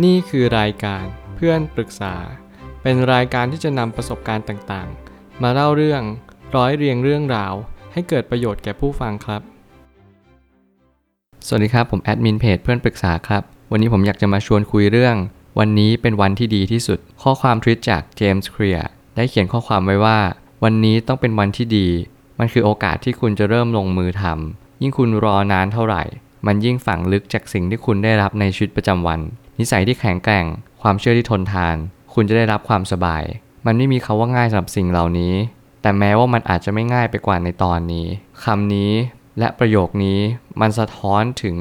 นี่คือรายการเพื่อนปรึกษา เป็นรายการที่จะนำประสบการณ์ต่างๆ มาเล่าเรื่องร้อยเรียงเรื่องราว ให้เกิดประโยชน์แก่ผู้ฟังครับ สวัสดีครับ ผมแอดมินเพจเพื่อนปรึกษาครับ วันนี้ผมอยากจะมาชวนคุยเรื่อง วันนี้เป็นวันที่ดีที่สุด ข้อความทวิตจากเจมส์เคลียร์ได้เขียนข้อความไว้ว่า วันนี้ต้องเป็นวันที่ดี มันคือโอกาสที่คุณจะเริ่มลงมือทำยิ่งคุณรอนานเท่าไหร่ มันยิ่งฝังลึกจากสิ่งที่คุณได้รับในชีวิตประจำวัน นิสัยที่แข็งแกร่ง ความเชื่อที่ทนทาน คุณจะได้รับความสบาย มันไม่มีคาว่าง่ายสำหรับสิ่งเหล่านี้ แต่แม้ว่ามันอาจจะไม่ง่ายไปกว่าในตอนนี้คำนี้และประโยคนี้มันสะท้อนถึง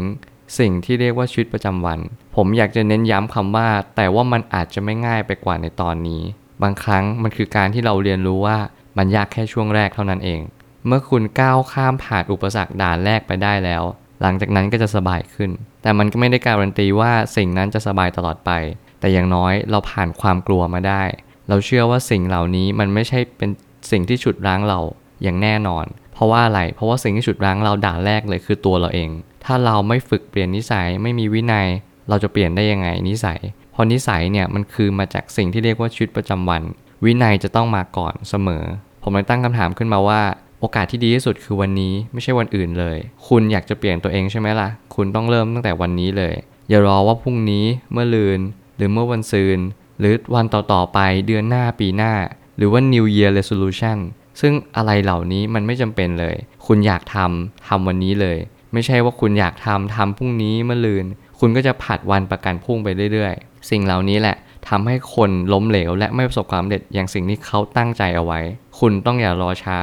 สิ่งที่เรียกว่าชีวิตประจำวัน ผมอยากจะเน้นย้ำคำว่า แต่ว่ามันอาจจะไม่ง่ายไปกว่าในตอนนี้ บางครั้งมันคือการที่เราเรียนรู้ว่ามันยากแค่ช่วงแรกเท่านั้นเอง เมื่อคุณก้าวข้ามผ่านอุปสรรคด่านแรกไปได้แล้ว หลังจากนั้นก็จะสบายขึ้น แต่มันก็ไม่ได้การันตีว่าสิ่งนั้นจะสบายตลอดไป แต่อย่างน้อยเราผ่านความกลัวมาได้ เราเชื่อว่าสิ่งเหล่านี้มันไม่ใช่เป็นสิ่งที่ฉุดรั้งเราอย่างแน่นอน เพราะว่าอะไร เพราะว่าสิ่งที่ฉุดรั้งเราด่านแรกเลยคือตัวเราเอง ถ้าเราไม่ฝึกเปลี่ยนนิสัยไม่มีวินัย เราจะเปลี่ยนได้ยังไงนิสัย เพราะนิสัยเนี่ยมันคือมาจากสิ่งที่เรียกว่าชีวิตประจำวัน วินัยจะต้องมาก่อนเสมอ ผมเลยตั้งคำถามขึ้นมาว่า โอกาสที่ดีที่สุดคือวันนี้ไม่ใช่วันอื่นเลย คุณอยากจะเปลี่ยนตัวเองใช่ไหมล่ะ คุณต้องเริ่มตั้งแต่วันนี้เลย อย่ารอว่าพรุ่งนี้เมื่อลืน หรือเมื่อวันซืน หรือวันต่อๆไปเดือนหน้าปีหน้า หรือว่า New Year Resolution ซึ่งอะไรเหล่านี้มันไม่จำเป็นเลย คุณอยากทำทำวันนี้เลย ไม่ใช่ว่าคุณอยากทำทำพรุ่งนี้เมื่อลืน คุณก็จะผัดวันประกันพรุ่งไปเรื่อยๆ สิ่งเหล่านี้แหละทำให้คนล้มเหลวและไม่ประสบความสำเร็จอย่างสิ่งที่เขาตั้งใจเอาไว้ คุณต้องอย่ารอช้า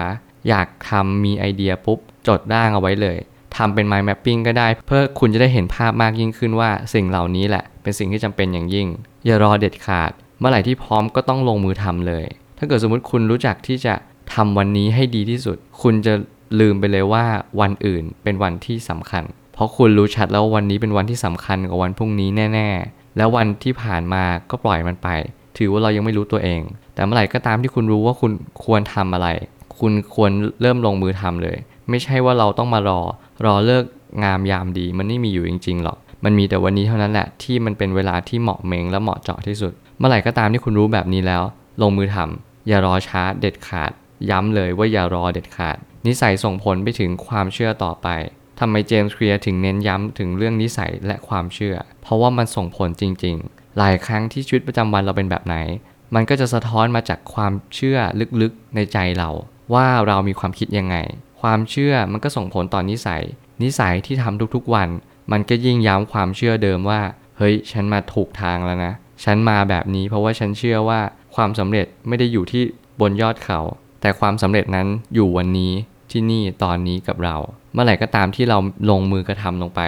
อยากทำมีไอเดียปุ๊บ จดร่างเอาไว้เลยทำเป็น mind mapping ก็ได้ เพื่อคุณจะได้เห็นภาพมากยิ่งขึ้นว่าสิ่งเหล่านี้แหละ เป็นสิ่งที่จำเป็นอย่างยิ่ง อย่ารอเด็ดขาด เมื่อไหร่ที่พร้อมก็ต้องลงมือทำเลย ถ้าเกิดสมมติคุณรู้จักที่จะทำวันนี้ให้ดีที่สุด คุณจะลืมไปเลยว่าวันอื่นเป็นวันที่สำคัญ เพราะคุณรู้ชัดแล้ววันนี้เป็นวันที่สำคัญกว่าวันพรุ่งนี้แน่ ๆ แล้ววันที่ผ่านมาก็ปล่อยมันไป ถือว่าเรายังไม่รู้ตัวเอง แต่เมื่อไหร่ก็ตามที่คุณรู้ว่าคุณควรทำอะไร คุณควรเริ่มลงมือทำเลย ไม่ใช่ว่าเราต้องมารอ รอเลิกงามยามดี มันไม่มีอยู่จริง ๆ หรอก มันมีแต่วันนี้เท่านั้นแหละที่มันเป็นเวลาที่เหมาะเมงและเหมาะเจาะที่สุด เมื่อไหร่ก็ตามที่คุณรู้แบบนี้แล้ว ลงมือทำอย่ารอช้าเด็ดขาด ย้ำเลยว่าอย่ารอเด็ดขาด นิสัยส่งผลไปถึงความเชื่อต่อไปทำไมเจมส์เคลียร์ถึงเน้นย้ำถึงเรื่องนิสัยและความเชื่อ เพราะว่ามันส่งผลจริง ๆ หลายครั้งที่ชีวิตประจำวันเราเป็นแบบไหน มันก็จะสะท้อนมาจากความเชื่อลึกๆในใจเรา ว่าเรามีความคิดยังไง ความเชื่อมันก็ส่งผลต่อนนิสัย นิสัยที่ทำทุกๆวัน มันก็ยิ่งย้ำความเชื่อเดิมว่า เฮ้ย ฉันมาถูกทางแล้วนะ ฉันมาแบบนี้เพราะว่าฉันเชื่อว่าความสำเร็จไม่ได้อยู่ที่บนยอดเขา แต่ความสำเร็จนั้นอยู่วันนี้ที่นี่ตอนนี้กับเรา เมื่อไหร่ก็ตามที่เราลงมือกระทำลงไป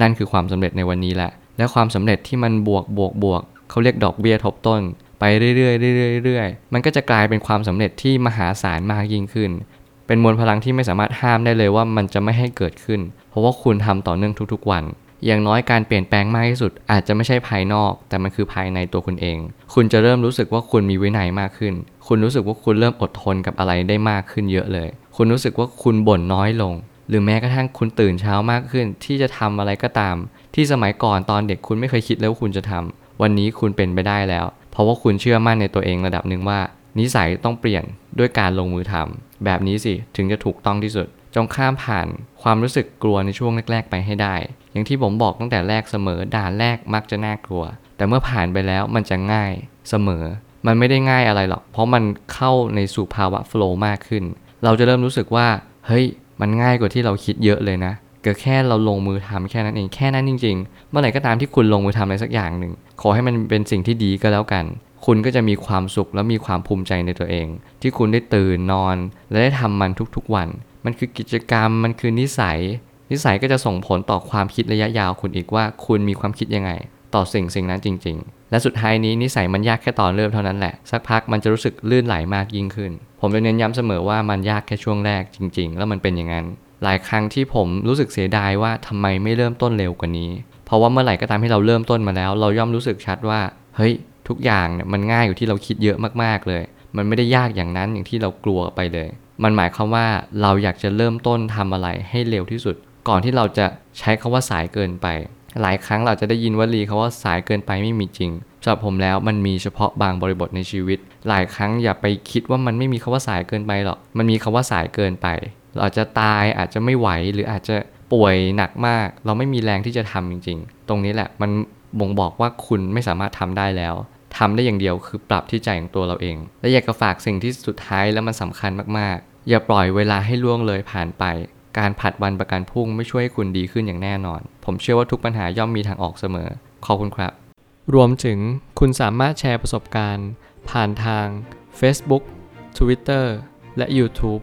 นั่นคือความสำเร็จในวันนี้แหละ และความสำเร็จที่มันบวกบวกบวกเขาเรียกดอกเบี้ยทบต้น ไปเรื่อยๆเรื่อยๆเรื่อยๆมันก็จะกลายเป็นความสำเร็จที่มหาศาลมากยิ่งขึ้น เป็นมวลพลังที่ไม่สามารถห้ามได้เลยว่ามันจะไม่ให้เกิดขึ้น เพราะว่าคุณทำต่อเนื่องทุกๆวัน อย่างน้อยการเปลี่ยนแปลงมากที่สุด อาจจะไม่ใช่ภายนอก แต่มันคือภายในตัวคุณเอง คุณจะเริ่มรู้สึกว่าคุณมีวินัยมากขึ้น คุณรู้สึกว่าคุณเริ่มอดทนกับอะไรได้มากขึ้นเยอะเลย คุณรู้สึกว่าคุณบ่นน้อยลง หรือแม้กระทั่งคุณตื่นเช้ามากขึ้น ที่จะทำอะไรก็ตาม ที่สมัยก่อนตอนเด็กคุณไม่เคยคิดเลยว่าคุณจะทำวันนี้คุณเป็นไปได้แล้ว เพราะว่าคุณเชื่อมั่นในตัวเองระดับหนึ่งว่า นิสัยต้องเปลี่ยนด้วยการลงมือทำแบบนี้สิถึงจะถูกต้องที่สุด จงข้ามผ่านความรู้สึกกลัวในช่วงแรก ๆ ไปให้ได้ อย่างที่ผมบอกตั้งแต่แรกเสมอด่านแรกมักจะน่ากลัว แต่เมื่อผ่านไปแล้วมันจะง่ายเสมอ มันไม่ได้ง่ายอะไรหรอก เพราะมันเข้าในสู่ภาวะโฟล์มากขึ้น เราจะเริ่มรู้สึกว่า เฮ้ย มันง่ายกว่าที่เราคิดเยอะเลยนะ กิดแค่เราลงมือทำแค่นั้นเองแค่นั้นจริง ๆ เมื่อไหร่ก็ตามที่คุณลงมือทำอะไรสักอย่างหนึ่งขอให้มันเป็นสิ่งที่ดีก็แล้วกัน คุณก็จะมีความสุขและมีความภูมิใจในตัวเอง ที่คุณได้ตื่นนอน และได้ทำมันทุกๆวัน มันคือกิจกรรมมันคือนิสัย นิสัยก็จะส่งผลต่อความคิดระยะยาวคุณอีกว่าคุณมีความคิดยังไง ต่อสิ่งสิ่งนั้นจริง ๆ และสุดท้ายนี้นิสัยมันยากแค่ตอนเริ่มเท่านั้นแหละสักพักมันจะรู้สึกลื่นไหลมากยิ่งขึ้น ผมจะเน้นย้ำเสมอว่ามันยากแค่ช่วงแรกจริง ๆ แล้วมันเป็นอย่างนั้น หลายครั้งที่ผมรู้สึกเสียดายว่าทำไมไม่เริ่มต้นเร็วกว่านี้ เพราะว่าเมื่อไหร่ก็ตามที่เราเริ่มต้นมาแล้ว เราย่อมรู้สึกชัดว่า เฮ้ย ทุกอย่างเนี่ยมันง่ายอยู่ที่เราคิดเยอะมากๆเลย มันไม่ได้ยากอย่างนั้นอย่างที่เรากลัวไปเลย มันหมายความว่าเราอยากจะเริ่มต้นทำอะไรให้เร็วที่สุด ก่อนที่เราจะใช้คาว่าสายเกินไป หลายครั้งเราจะได้ยินวลีเขาว่าสายเกินไปไม่มีจริงสำหรับผมแล้วมันมีเฉพาะบางบริบทในชีวิต หลายครั้งอย่าไปคิดว่ามันไม่มีคาว่าสายเกินไปหรอก มันมีคาว่าสายเกินไป เราอาจจะตายอาจจะไม่ไหวหรืออาจจะป่วยหนักมาก เราไม่มีแรงที่จะทำจริง ๆ ตรงนี้แหละมันบ่งบอกว่าคุณไม่สามารถทำได้แล้วทำได้อย่างเดียวคือปรับที่ใจของตัวเราเอง และอยากจะฝากสิ่งที่สุดท้ายแล้วมันสำคัญมากๆ อย่าปล่อยเวลาให้ล่วงเลยผ่านไป การผัดวันประกันพรุ่งไม่ช่วยให้คุณดีขึ้นอย่างแน่นอน ผมเชื่อว่าทุกปัญหาย่อมมีทางออกเสมอ ขอบคุณครับ รวมถึงคุณสามารถแชร์ประสบการณ์ ผ่านทาง Facebook Twitter และ YouTube